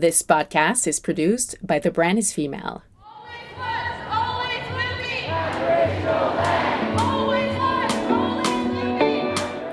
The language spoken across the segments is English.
This podcast is produced by The Brand is Female.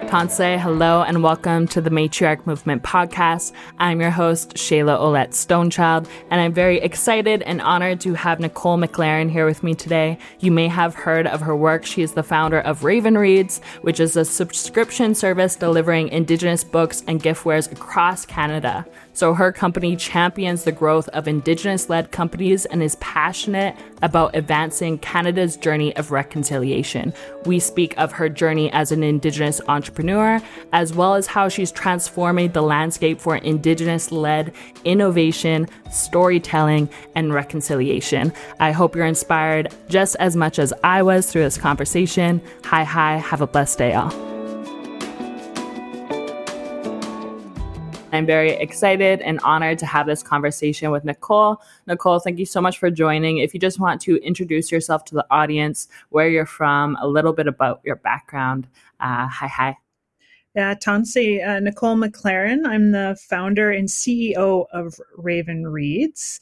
Tansei, hello and welcome to the Matriarch Movement podcast. I'm your host, Shayla Oulette Stonechild, and I'm very excited and honored to have Nicole McLaren here with me today. You may have heard of her work. She is the founder of Raven Reads, which is a subscription service delivering Indigenous books and giftwares across Canada. So her company champions the growth of Indigenous led companies and is passionate about advancing Canada's journey of reconciliation. We speak of her journey as an Indigenous entrepreneur, as well as how she's transforming the landscape for Indigenous led innovation, storytelling, and reconciliation. I hope you're inspired just as much as I was through this conversation. Hi, hi, have a blessed day, all. I'm very excited and honored to have this conversation with Nicole. Nicole, thank you so much for joining. If you just want to introduce yourself to the audience, where you're from, a little bit about your background. Uh, hi, hi. Yeah, Tansei, uh, Nicole McLaren. I'm the founder and CEO of Raven Reads.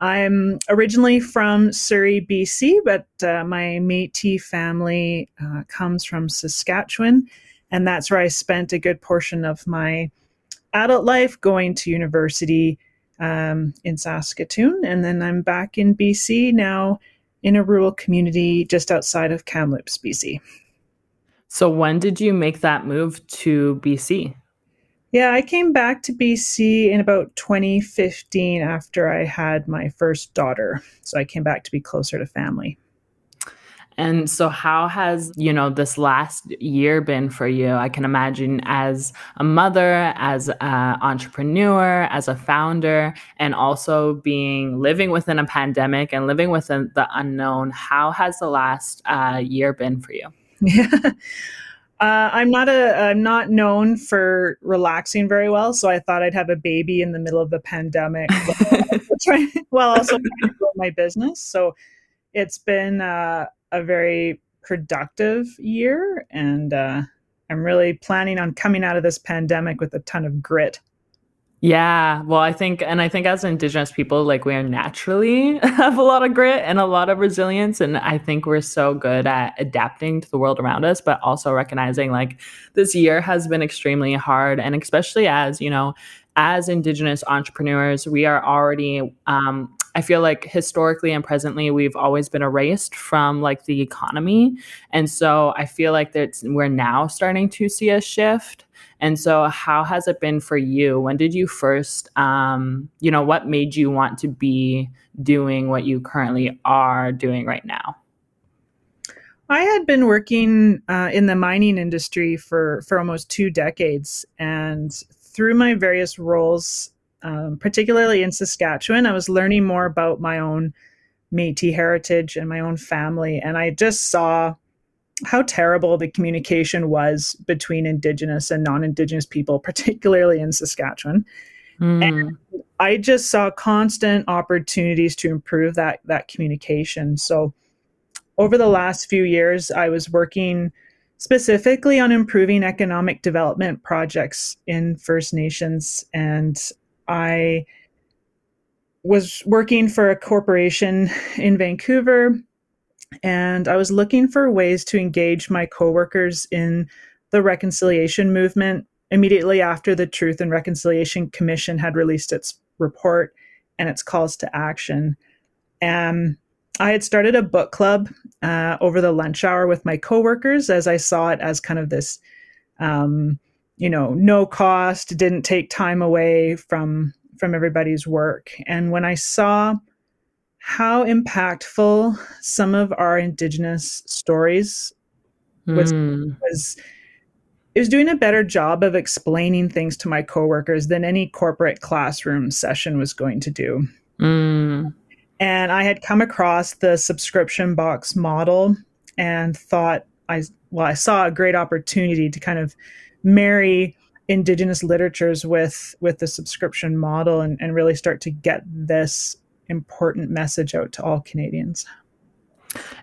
I'm originally from Surrey, BC, but uh, my Métis family uh, comes from Saskatchewan, and that's where I spent a good portion of my adult life, going to university um, in Saskatoon, and then I'm back in BC now in a rural community just outside of Kamloops, BC. So, when did you make that move to BC? Yeah, I came back to BC in about 2015 after I had my first daughter. So, I came back to be closer to family. And so, how has, you know, this last year been for you? I can imagine as a mother, as an entrepreneur, as a founder, and also being living within a pandemic and living within the unknown. How has the last uh, year been for you? Yeah. Uh, I'm not a I'm not known for relaxing very well, so I thought I'd have a baby in the middle of the pandemic, while also my business. So it's been uh, a very productive year, and uh, I'm really planning on coming out of this pandemic with a ton of grit. Yeah, well, I think, and I think as Indigenous people, like we are naturally have a lot of grit and a lot of resilience. And I think we're so good at adapting to the world around us, but also recognizing like this year has been extremely hard. And especially as, you know, as Indigenous entrepreneurs, we are already um, I feel like historically and presently we've always been erased from like the economy. And so I feel like that we're now starting to see a shift. And so how has it been for you? When did you first um, you know, what made you want to be doing what you currently are doing right now? I had been working uh, in the mining industry for for almost two decades, and through my various roles um, particularly in Saskatchewan, I was learning more about my own Metis heritage and my own family, and I just saw how terrible the communication was between Indigenous and non-Indigenous people, particularly in Saskatchewan. Mm. And I just saw constant opportunities to improve that that communication. So over the last few years, I was working specifically on improving economic development projects in First Nations and I was working for a corporation in Vancouver and I was looking for ways to engage my coworkers in the reconciliation movement immediately after the Truth and Reconciliation Commission had released its report and its calls to action. And I had started a book club uh, over the lunch hour with my coworkers as I saw it as kind of this um, you know no cost didn't take time away from from everybody's work and when i saw how impactful some of our indigenous stories was mm. was it was doing a better job of explaining things to my coworkers than any corporate classroom session was going to do. Mm. And I had come across the subscription box model and thought I well I saw a great opportunity to kind of marry indigenous literatures with with the subscription model and, and really start to get this important message out to all Canadians.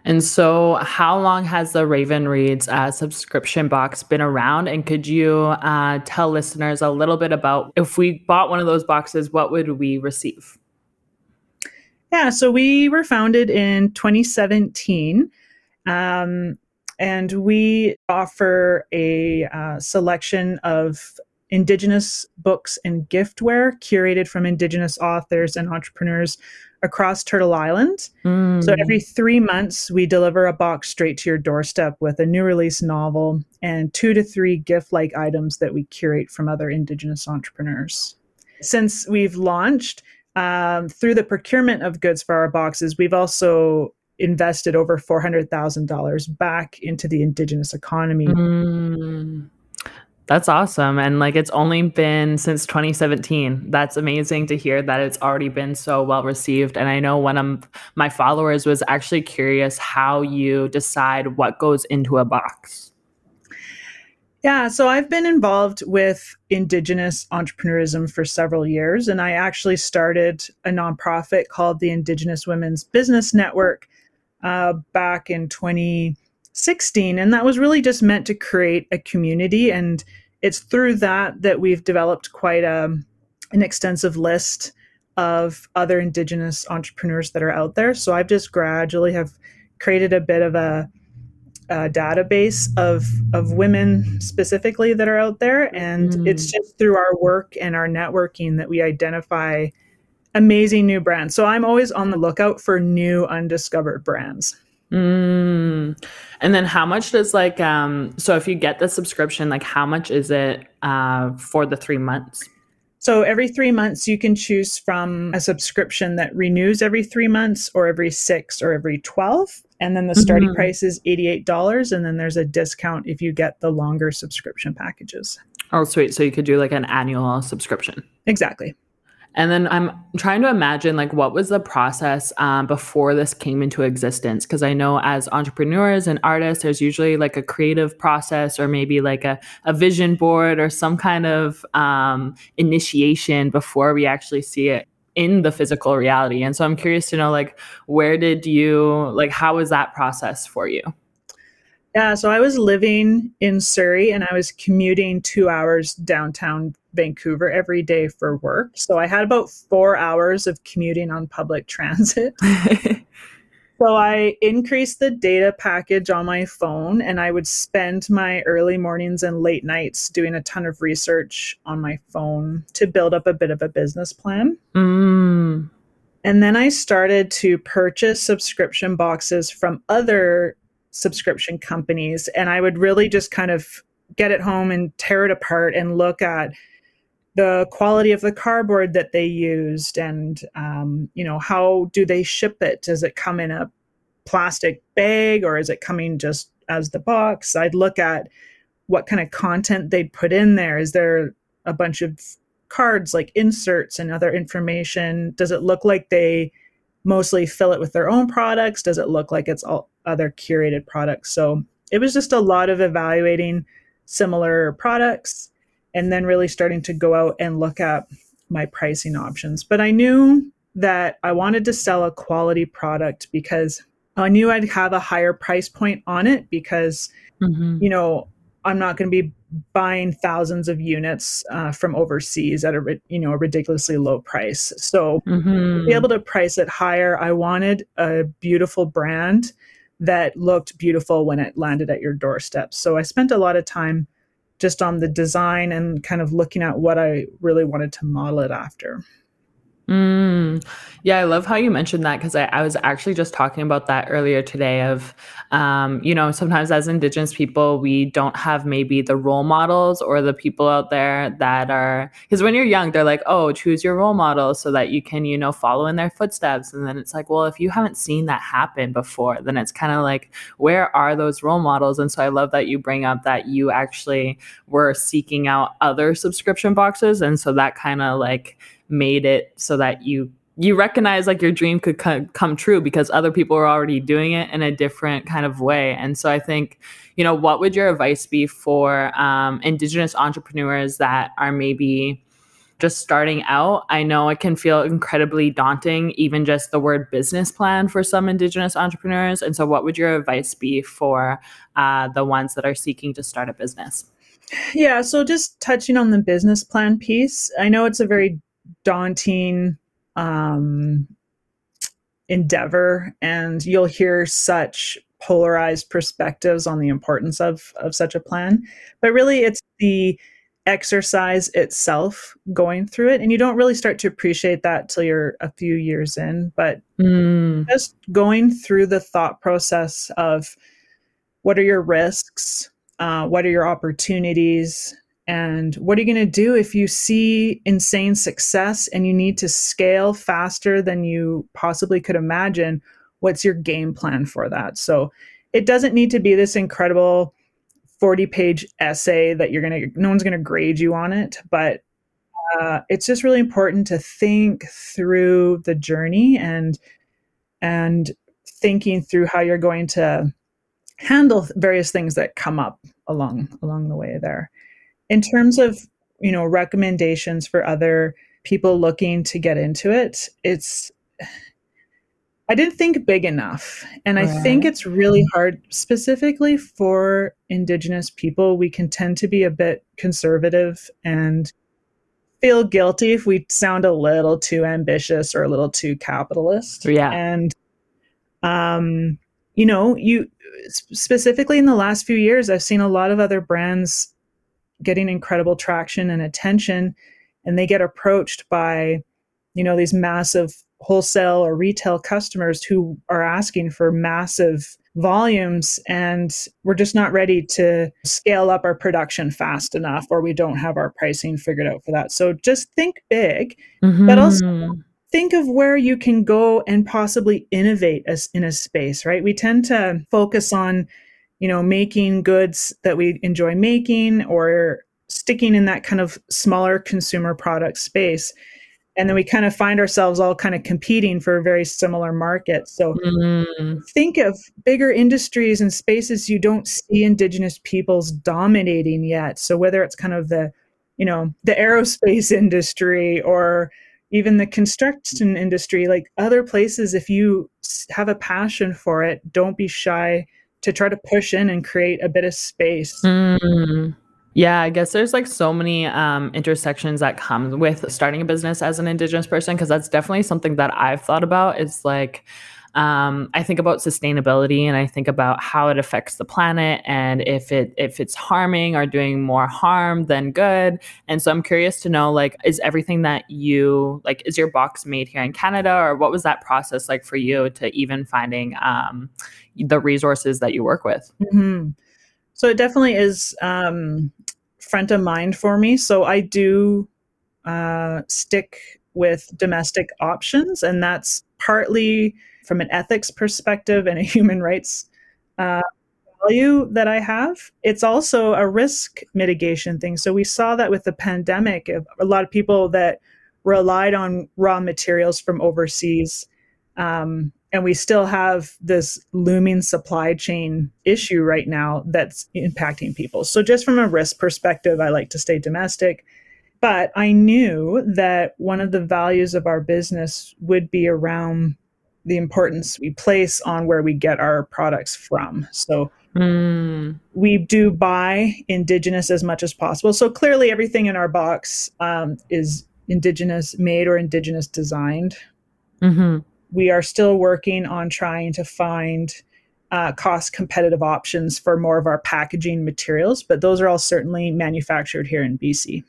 And so, how long has the Raven Reads uh, subscription box been around? And could you uh, tell listeners a little bit about if we bought one of those boxes, what would we receive? Yeah, so we were founded in 2017. Um, and we offer a uh, selection of Indigenous books and giftware curated from Indigenous authors and entrepreneurs across Turtle Island. Mm. So every three months, we deliver a box straight to your doorstep with a new release novel and two to three gift like items that we curate from other Indigenous entrepreneurs. Since we've launched, um, through the procurement of goods for our boxes, we've also invested over $400,000 back into the Indigenous economy. Mm. That's awesome. And like it's only been since 2017. That's amazing to hear that it's already been so well received. And I know one of my followers was actually curious how you decide what goes into a box. Yeah, so I've been involved with Indigenous entrepreneurism for several years, and I actually started a nonprofit called the Indigenous Women's Business Network uh, back in 2016. And that was really just meant to create a community and it's through that that we've developed quite a, um, an extensive list of other indigenous entrepreneurs that are out there so i've just gradually have created a bit of a, a database of of women specifically that are out there and mm. it's just through our work and our networking that we identify amazing new brands so i'm always on the lookout for new undiscovered brands Mm. And then how much does like um so if you get the subscription, like how much is it uh for the three months? So every three months you can choose from a subscription that renews every three months or every six or every 12. And then the starting mm-hmm. price is $88. And then there's a discount if you get the longer subscription packages. Oh, sweet. So you could do like an annual subscription. Exactly. And then I'm trying to imagine like what was the process um, before this came into existence? Because I know as entrepreneurs and artists, there's usually like a creative process or maybe like a, a vision board or some kind of um, initiation before we actually see it in the physical reality. And so I'm curious to know like where did you like how was that process for you? Yeah, so I was living in Surrey and I was commuting two hours downtown Vancouver every day for work. So I had about four hours of commuting on public transit. so I increased the data package on my phone and I would spend my early mornings and late nights doing a ton of research on my phone to build up a bit of a business plan. Mm. And then I started to purchase subscription boxes from other subscription companies and i would really just kind of get it home and tear it apart and look at the quality of the cardboard that they used and um, you know how do they ship it? Does it come in a plastic bag or is it coming just as the box? I'd look at what kind of content they'd put in there. Is there a bunch of cards like inserts and other information? Does it look like they mostly fill it with their own products? Does it look like it's all other curated products. So it was just a lot of evaluating similar products and then really starting to go out and look at my pricing options. But I knew that I wanted to sell a quality product because I knew I'd have a higher price point on it because, mm-hmm. you know, I'm not going to be buying thousands of units uh, from overseas at a you know a ridiculously low price. So mm-hmm. to be able to price it higher, I wanted a beautiful brand that looked beautiful when it landed at your doorstep. So I spent a lot of time just on the design and kind of looking at what I really wanted to model it after. Mm. Yeah, I love how you mentioned that because I, I, was actually just talking about that earlier today. Of, um, you know, sometimes as Indigenous people, we don't have maybe the role models or the people out there that are, because when you're young, they're like, oh, choose your role model so that you can, you know, follow in their footsteps. And then it's like, well, if you haven't seen that happen before, then it's kind of like, where are those role models? And so I love that you bring up that you actually were seeking out other subscription boxes. And so that kind of like, made it so that you you recognize like your dream could co- come true because other people are already doing it in a different kind of way and so i think you know what would your advice be for um, indigenous entrepreneurs that are maybe just starting out, I know it can feel incredibly daunting, even just the word business plan for some Indigenous entrepreneurs. And so, what would your advice be for uh, the ones that are seeking to start a business? Yeah, so just touching on the business plan piece, I know it's a very daunting um, endeavor, and you'll hear such polarized perspectives on the importance of of such a plan. But really, it's the exercise itself going through it and you don't really start to appreciate that till you're a few years in but mm. just going through the thought process of what are your risks uh, what are your opportunities and what are you going to do if you see insane success and you need to scale faster than you possibly could imagine? What's your game plan for that? So it doesn't need to be this incredible 40 page essay that you're going to, no one's going to grade you on it, but uh, it's just really important to think through the journey and, and thinking through how you're going to handle various things that come up along along the way there in terms of you know recommendations for other people looking to get into it it's i didn't think big enough. And right. i think it's really hard specifically for indigenous people we can tend to be a bit conservative and feel guilty if we sound a little too ambitious or a little too capitalist. Yeah. And um you know you specifically in the last few years i've seen a lot of other brands getting incredible traction and attention and they get approached by you know these massive wholesale or retail customers who are asking for massive volumes and we're just not ready to scale up our production fast enough or we don't have our pricing figured out for that so just think big mm-hmm. but also think of where you can go and possibly innovate as in a space right we tend to focus on you know, making goods that we enjoy making or sticking in that kind of smaller consumer product space. And then we kind of find ourselves all kind of competing for a very similar market. So mm. think of bigger industries and spaces you don't see indigenous peoples dominating yet. So whether it's kind of the, you know, the aerospace industry or even the construction industry, like other places, if you have a passion for it, don't be shy to try to push in and create a bit of space. Mm. Yeah, I guess there's like so many um, intersections that come with starting a business as an Indigenous person because that's definitely something that I've thought about. Is like, um, I think about sustainability and I think about how it affects the planet and if it if it's harming or doing more harm than good. And so I'm curious to know like is everything that you like is your box made here in Canada or what was that process like for you to even finding um, the resources that you work with? Mm-hmm. So it definitely is um, front of mind for me. So I do uh, stick with domestic options, and that's partly from an ethics perspective and a human rights uh, value that I have. It's also a risk mitigation thing. So we saw that with the pandemic, a lot of people that relied on raw materials from overseas. Um, and we still have this looming supply chain issue right now that's impacting people. So, just from a risk perspective, I like to stay domestic. But I knew that one of the values of our business would be around the importance we place on where we get our products from. So mm. we do buy indigenous as much as possible. So clearly, everything in our box um, is indigenous made or indigenous designed. Mm-hmm. We are still working on trying to find uh, cost competitive options for more of our packaging materials, but those are all certainly manufactured here in BC.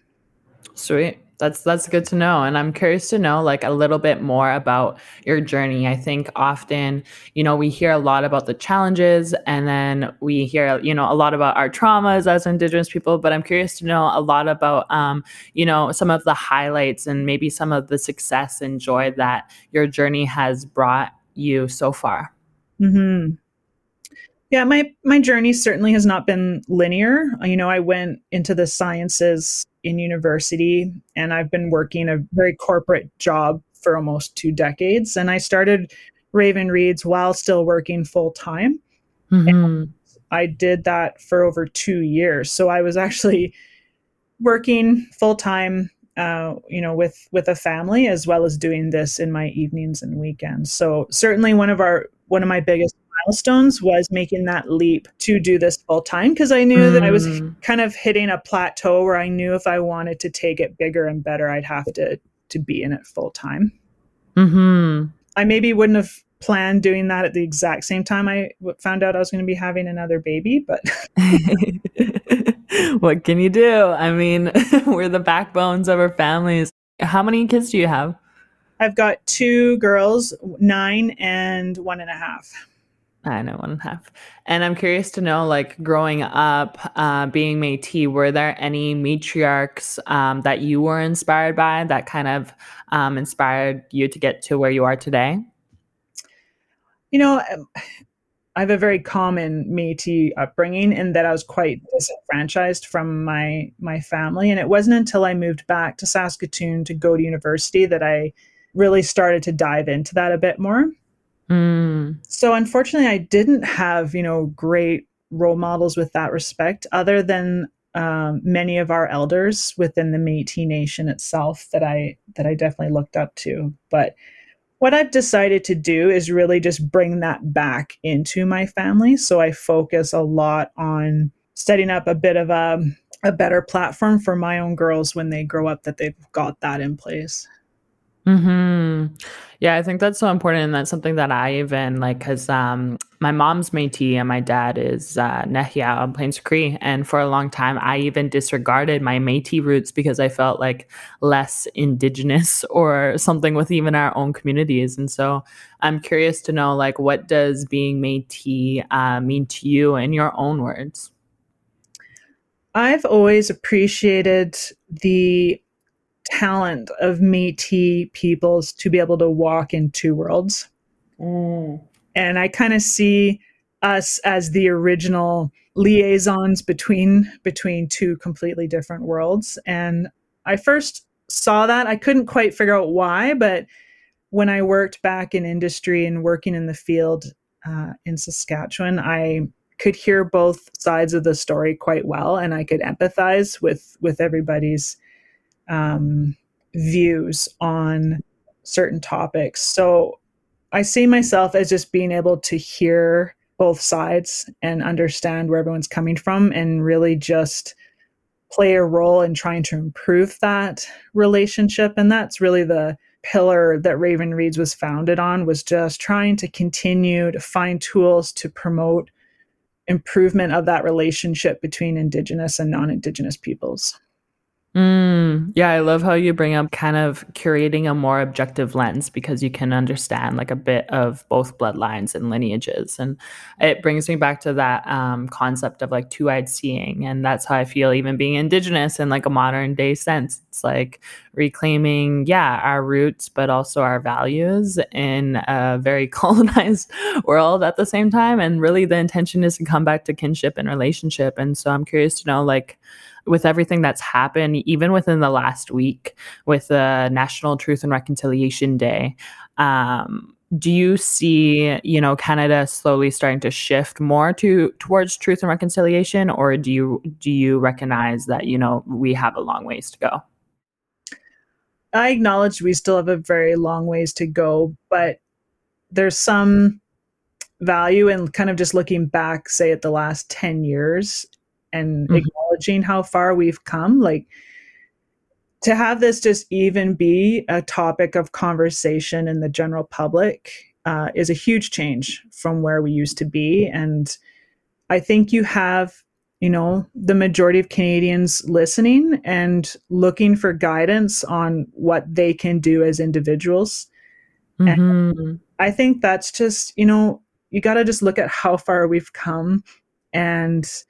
Sweet that's that's good to know and i'm curious to know like a little bit more about your journey i think often you know we hear a lot about the challenges and then we hear you know a lot about our traumas as indigenous people but i'm curious to know a lot about um, you know some of the highlights and maybe some of the success and joy that your journey has brought you so far mm-hmm. Yeah, my my journey certainly has not been linear. You know, I went into the sciences in university and I've been working a very corporate job for almost two decades. And I started Raven Reads while still working full time. Mm-hmm. I did that for over two years. So I was actually working full time uh, you know, with with a family as well as doing this in my evenings and weekends. So certainly one of our one of my biggest milestones was making that leap to do this full time because I knew mm. that I was mm. kind of hitting a plateau where I knew if I wanted to take it bigger and better, I'd have to to be in it full time. Mm-hmm. I maybe wouldn't have planned doing that at the exact same time I found out I was going to be having another baby, but what can you do? I mean, we're the backbones of our families. How many kids do you have? I've got two girls, nine and one and a half. I know one and a half. And I'm curious to know, like, growing up, uh, being Métis, were there any matriarchs um, that you were inspired by that kind of um, inspired you to get to where you are today? You know, um, I have a very common Métis upbringing in that I was quite disenfranchised from my my family, and it wasn't until I moved back to Saskatoon to go to university that I really started to dive into that a bit more. Mm. So unfortunately, I didn't have you know great role models with that respect, other than um, many of our elders within the Métis Nation itself that I that I definitely looked up to. But what I've decided to do is really just bring that back into my family. So I focus a lot on setting up a bit of a a better platform for my own girls when they grow up that they've got that in place. Hmm. Yeah, I think that's so important, and that's something that I even like because um, my mom's Métis and my dad is uh, on Plains Cree, and for a long time I even disregarded my Métis roots because I felt like less indigenous or something with even our own communities. And so I'm curious to know, like, what does being Métis uh, mean to you in your own words? I've always appreciated the talent of Métis peoples to be able to walk in two worlds. Mm. And I kind of see us as the original liaisons between between two completely different worlds. And I first saw that I couldn't quite figure out why, but when I worked back in industry and working in the field uh, in Saskatchewan, I could hear both sides of the story quite well, and I could empathize with with everybody's um, views on certain topics. So I see myself as just being able to hear both sides and understand where everyone's coming from and really just play a role in trying to improve that relationship. And that's really the pillar that Raven Reads was founded on was just trying to continue to find tools to promote improvement of that relationship between indigenous and non-indigenous peoples. Mm, yeah, I love how you bring up kind of curating a more objective lens because you can understand like a bit of both bloodlines and lineages. And it brings me back to that um, concept of like two eyed seeing. And that's how I feel, even being Indigenous in like a modern day sense. It's like reclaiming, yeah, our roots, but also our values in a very colonized world at the same time. And really, the intention is to come back to kinship and relationship. And so I'm curious to know, like, with everything that's happened, even within the last week with the National Truth and Reconciliation Day, um, do you see you know Canada slowly starting to shift more to towards truth and reconciliation, or do you do you recognize that you know we have a long ways to go? I acknowledge we still have a very long ways to go, but there's some value in kind of just looking back, say, at the last 10 years and mm-hmm. acknowledging how far we've come like to have this just even be a topic of conversation in the general public uh, is a huge change from where we used to be and i think you have you know the majority of canadians listening and looking for guidance on what they can do as individuals mm-hmm. i think that's just you know you got to just look at how far we've come and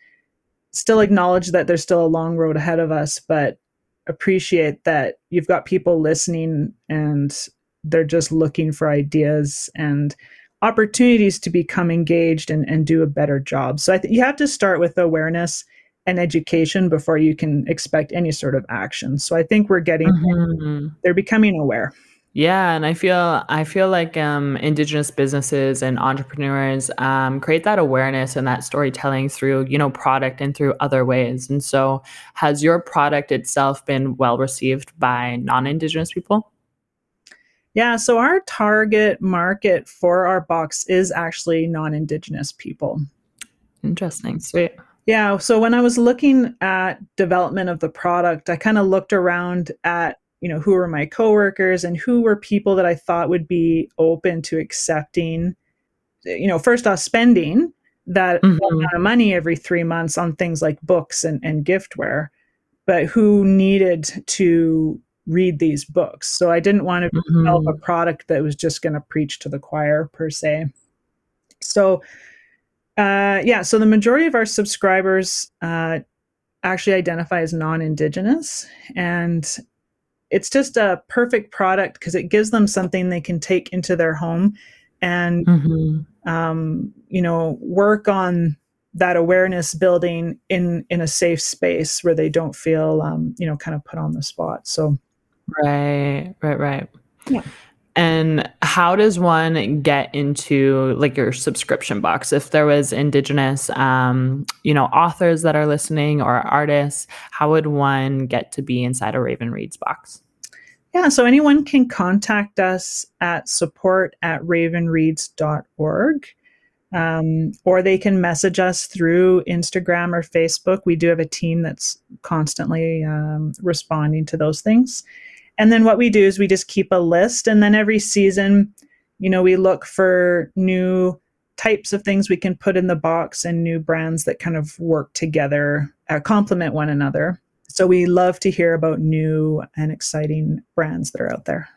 still acknowledge that there's still a long road ahead of us, but appreciate that you've got people listening and they're just looking for ideas and opportunities to become engaged and, and do a better job. So I think you have to start with awareness and education before you can expect any sort of action. So I think we're getting, mm-hmm. they're becoming aware. Yeah, and I feel I feel like um, indigenous businesses and entrepreneurs um, create that awareness and that storytelling through you know product and through other ways. And so, has your product itself been well received by non-indigenous people? Yeah, so our target market for our box is actually non-indigenous people. Interesting, sweet. Yeah, so when I was looking at development of the product, I kind of looked around at you know who were my coworkers and who were people that I thought would be open to accepting you know first off spending that mm-hmm. amount of money every three months on things like books and, and giftware but who needed to read these books so i didn't want to mm-hmm. develop a product that was just going to preach to the choir per se so uh, yeah so the majority of our subscribers uh, actually identify as non-indigenous and it's just a perfect product because it gives them something they can take into their home and mm-hmm. um, you know work on that awareness building in in a safe space where they don't feel um, you know kind of put on the spot. So right right right. Yeah and how does one get into like your subscription box? If there was indigenous um, you know authors that are listening or artists how would one get to be inside a raven reads box? Yeah so anyone can contact us at support at ravenreads.org um, or they can message us through instagram or facebook. We do have a team that's constantly um, responding to those things and then what we do is we just keep a list. And then every season, you know, we look for new types of things we can put in the box and new brands that kind of work together, uh, complement one another. So we love to hear about new and exciting brands that are out there.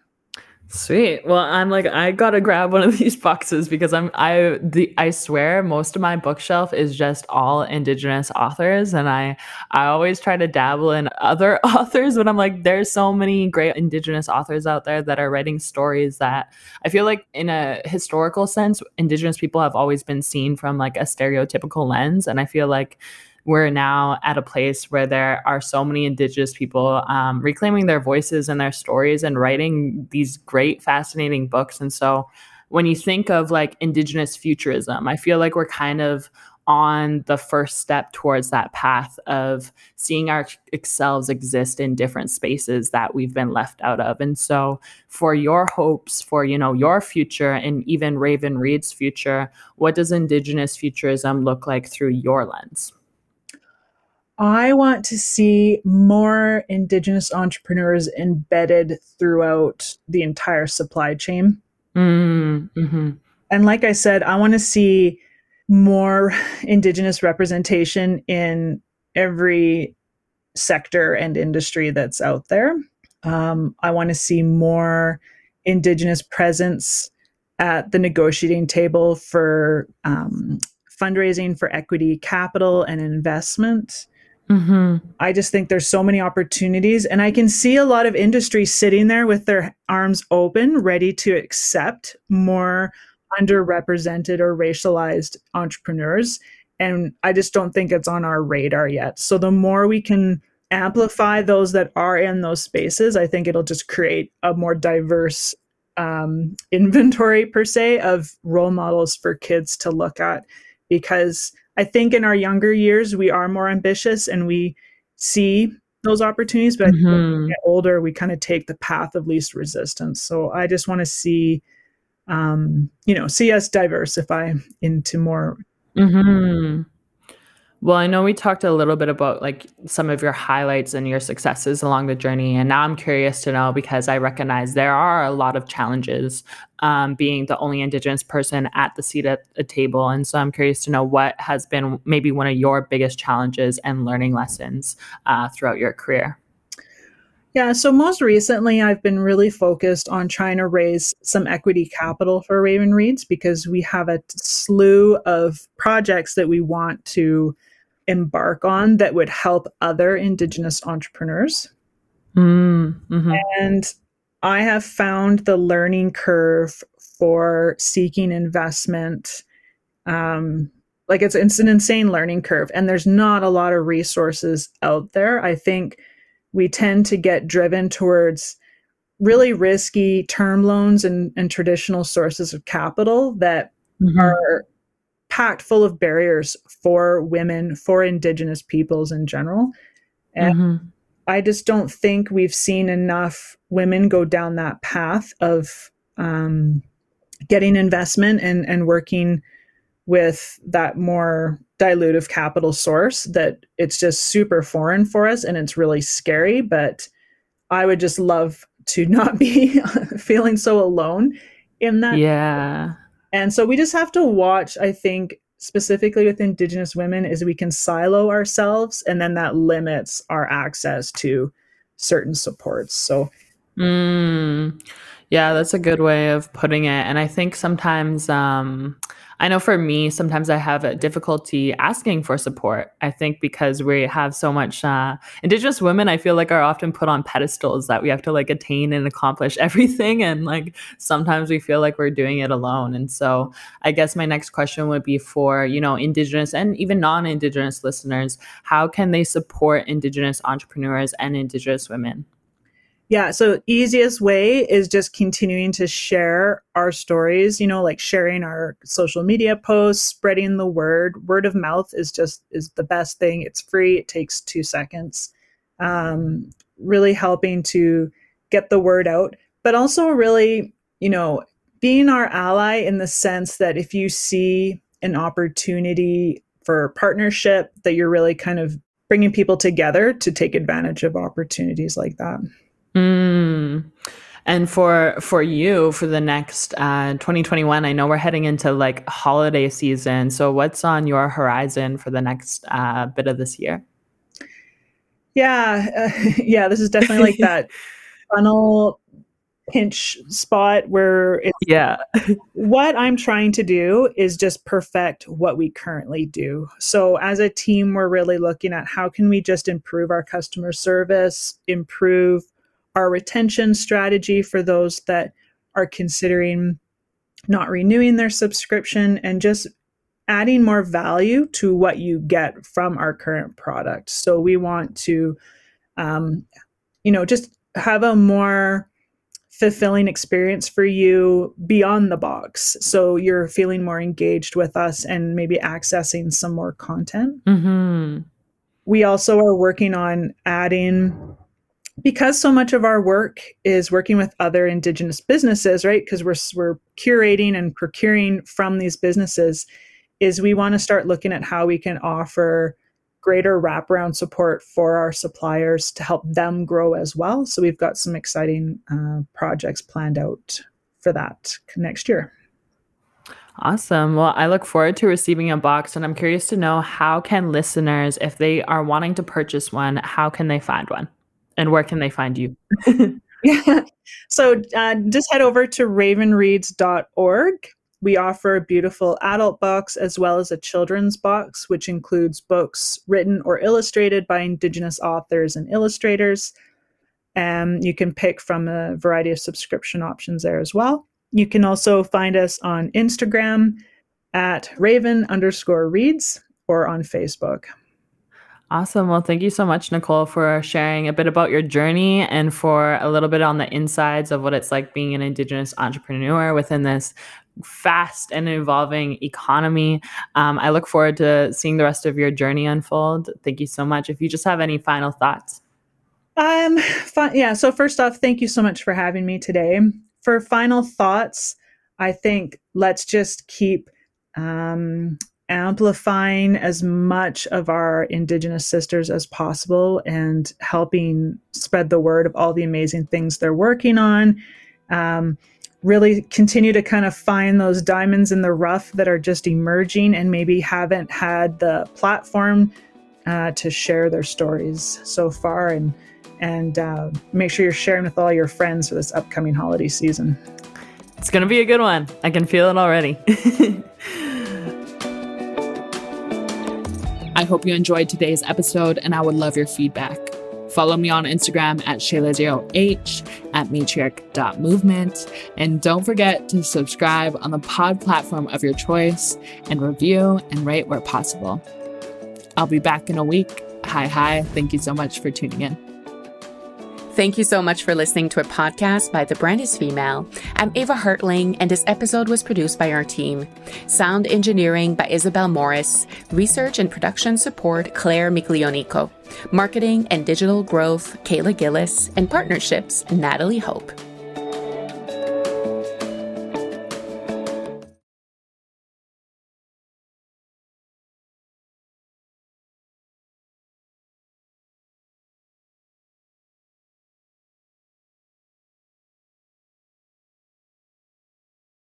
Sweet. Well, I'm like I gotta grab one of these boxes because I'm I the I swear most of my bookshelf is just all indigenous authors, and I I always try to dabble in other authors, but I'm like there's so many great indigenous authors out there that are writing stories that I feel like in a historical sense, indigenous people have always been seen from like a stereotypical lens, and I feel like we're now at a place where there are so many indigenous people um, reclaiming their voices and their stories and writing these great fascinating books. And so when you think of like indigenous futurism i feel like we're kind of on the first step towards that path of seeing ourselves exist in different spaces that we've been left out of. And so for your hopes for you know your future and even raven reads' future what does indigenous futurism look like through your lens I want to see more Indigenous entrepreneurs embedded throughout the entire supply chain. Mm-hmm. And like I said, I want to see more Indigenous representation in every sector and industry that's out there. Um, I want to see more Indigenous presence at the negotiating table for um, fundraising for equity capital and investment. Mm-hmm. I just think there's so many opportunities, and I can see a lot of industry sitting there with their arms open, ready to accept more underrepresented or racialized entrepreneurs. And I just don't think it's on our radar yet. So the more we can amplify those that are in those spaces, I think it'll just create a more diverse um, inventory per se of role models for kids to look at because I think in our younger years we are more ambitious and we see those opportunities, but mm-hmm. get older, we kind of take the path of least resistance. So I just want to see, um, you know, see us diversify into more. Mm-hmm. Well, I know we talked a little bit about like some of your highlights and your successes along the journey, and now I'm curious to know because I recognize there are a lot of challenges um, being the only Indigenous person at the seat at a table, and so I'm curious to know what has been maybe one of your biggest challenges and learning lessons uh, throughout your career. Yeah, so most recently, I've been really focused on trying to raise some equity capital for Raven Reads because we have a slew of projects that we want to embark on that would help other Indigenous entrepreneurs. Mm, mm-hmm. And I have found the learning curve for seeking investment. Um, like it's, it's an insane learning curve, and there's not a lot of resources out there. I think we tend to get driven towards really risky term loans and, and traditional sources of capital that mm-hmm. are packed full of barriers for women, for Indigenous peoples in general. And mm-hmm. I just don't think we've seen enough women go down that path of um, getting investment and, and working with that more dilutive capital source that it's just super foreign for us and it's really scary. But I would just love to not be feeling so alone in that. Yeah. And so we just have to watch, I think, specifically with Indigenous women, is we can silo ourselves and then that limits our access to certain supports. So, mm, yeah, that's a good way of putting it. And I think sometimes, um, I know for me, sometimes I have a difficulty asking for support. I think because we have so much uh, Indigenous women, I feel like are often put on pedestals that we have to like attain and accomplish everything. And like sometimes we feel like we're doing it alone. And so I guess my next question would be for, you know, Indigenous and even non Indigenous listeners how can they support Indigenous entrepreneurs and Indigenous women? Yeah, so easiest way is just continuing to share our stories, you know, like sharing our social media posts, spreading the word. Word of mouth is just is the best thing. It's free, it takes 2 seconds. Um, really helping to get the word out, but also really, you know, being our ally in the sense that if you see an opportunity for partnership that you're really kind of bringing people together to take advantage of opportunities like that. And for for you for the next uh, 2021, I know we're heading into like holiday season. So what's on your horizon for the next uh, bit of this year? Yeah, uh, yeah, this is definitely like that funnel pinch spot where it's yeah what i'm trying to do is just perfect what we currently do so as a team we're really looking at how can we just improve our customer service improve our retention strategy for those that are considering not renewing their subscription and just adding more value to what you get from our current product. So we want to, um, you know, just have a more fulfilling experience for you beyond the box. So you're feeling more engaged with us and maybe accessing some more content. Mm-hmm. We also are working on adding because so much of our work is working with other indigenous businesses right because we're, we're curating and procuring from these businesses is we want to start looking at how we can offer greater wraparound support for our suppliers to help them grow as well so we've got some exciting uh, projects planned out for that next year Awesome. Well, I look forward to receiving a box and I'm curious to know how can listeners if they are wanting to purchase one, how can they find one? And where can they find you? yeah. So uh, just head over to ravenreads.org. We offer a beautiful adult box as well as a children's box, which includes books written or illustrated by Indigenous authors and illustrators. And um, you can pick from a variety of subscription options there as well. You can also find us on Instagram at raven underscore reads or on Facebook. Awesome. Well, thank you so much, Nicole, for sharing a bit about your journey and for a little bit on the insides of what it's like being an Indigenous entrepreneur within this fast and evolving economy. Um, I look forward to seeing the rest of your journey unfold. Thank you so much. If you just have any final thoughts. Um, yeah. So first off, thank you so much for having me today. For final thoughts, I think let's just keep um, amplifying as much of our Indigenous sisters as possible and helping spread the word of all the amazing things they're working on. Um, really continue to kind of find those diamonds in the rough that are just emerging and maybe haven't had the platform uh, to share their stories so far and and uh, make sure you're sharing with all your friends for this upcoming holiday season. It's going to be a good one. I can feel it already. I hope you enjoyed today's episode and I would love your feedback. Follow me on Instagram at Shayla0H, at matriarch.movement, and don't forget to subscribe on the pod platform of your choice and review and rate where possible. I'll be back in a week. Hi, hi. Thank you so much for tuning in. Thank you so much for listening to a podcast by The Brand is Female. I'm Ava Hartling, and this episode was produced by our team. Sound engineering by Isabel Morris, research and production support Claire Miglionico, marketing and digital growth Kayla Gillis, and partnerships Natalie Hope.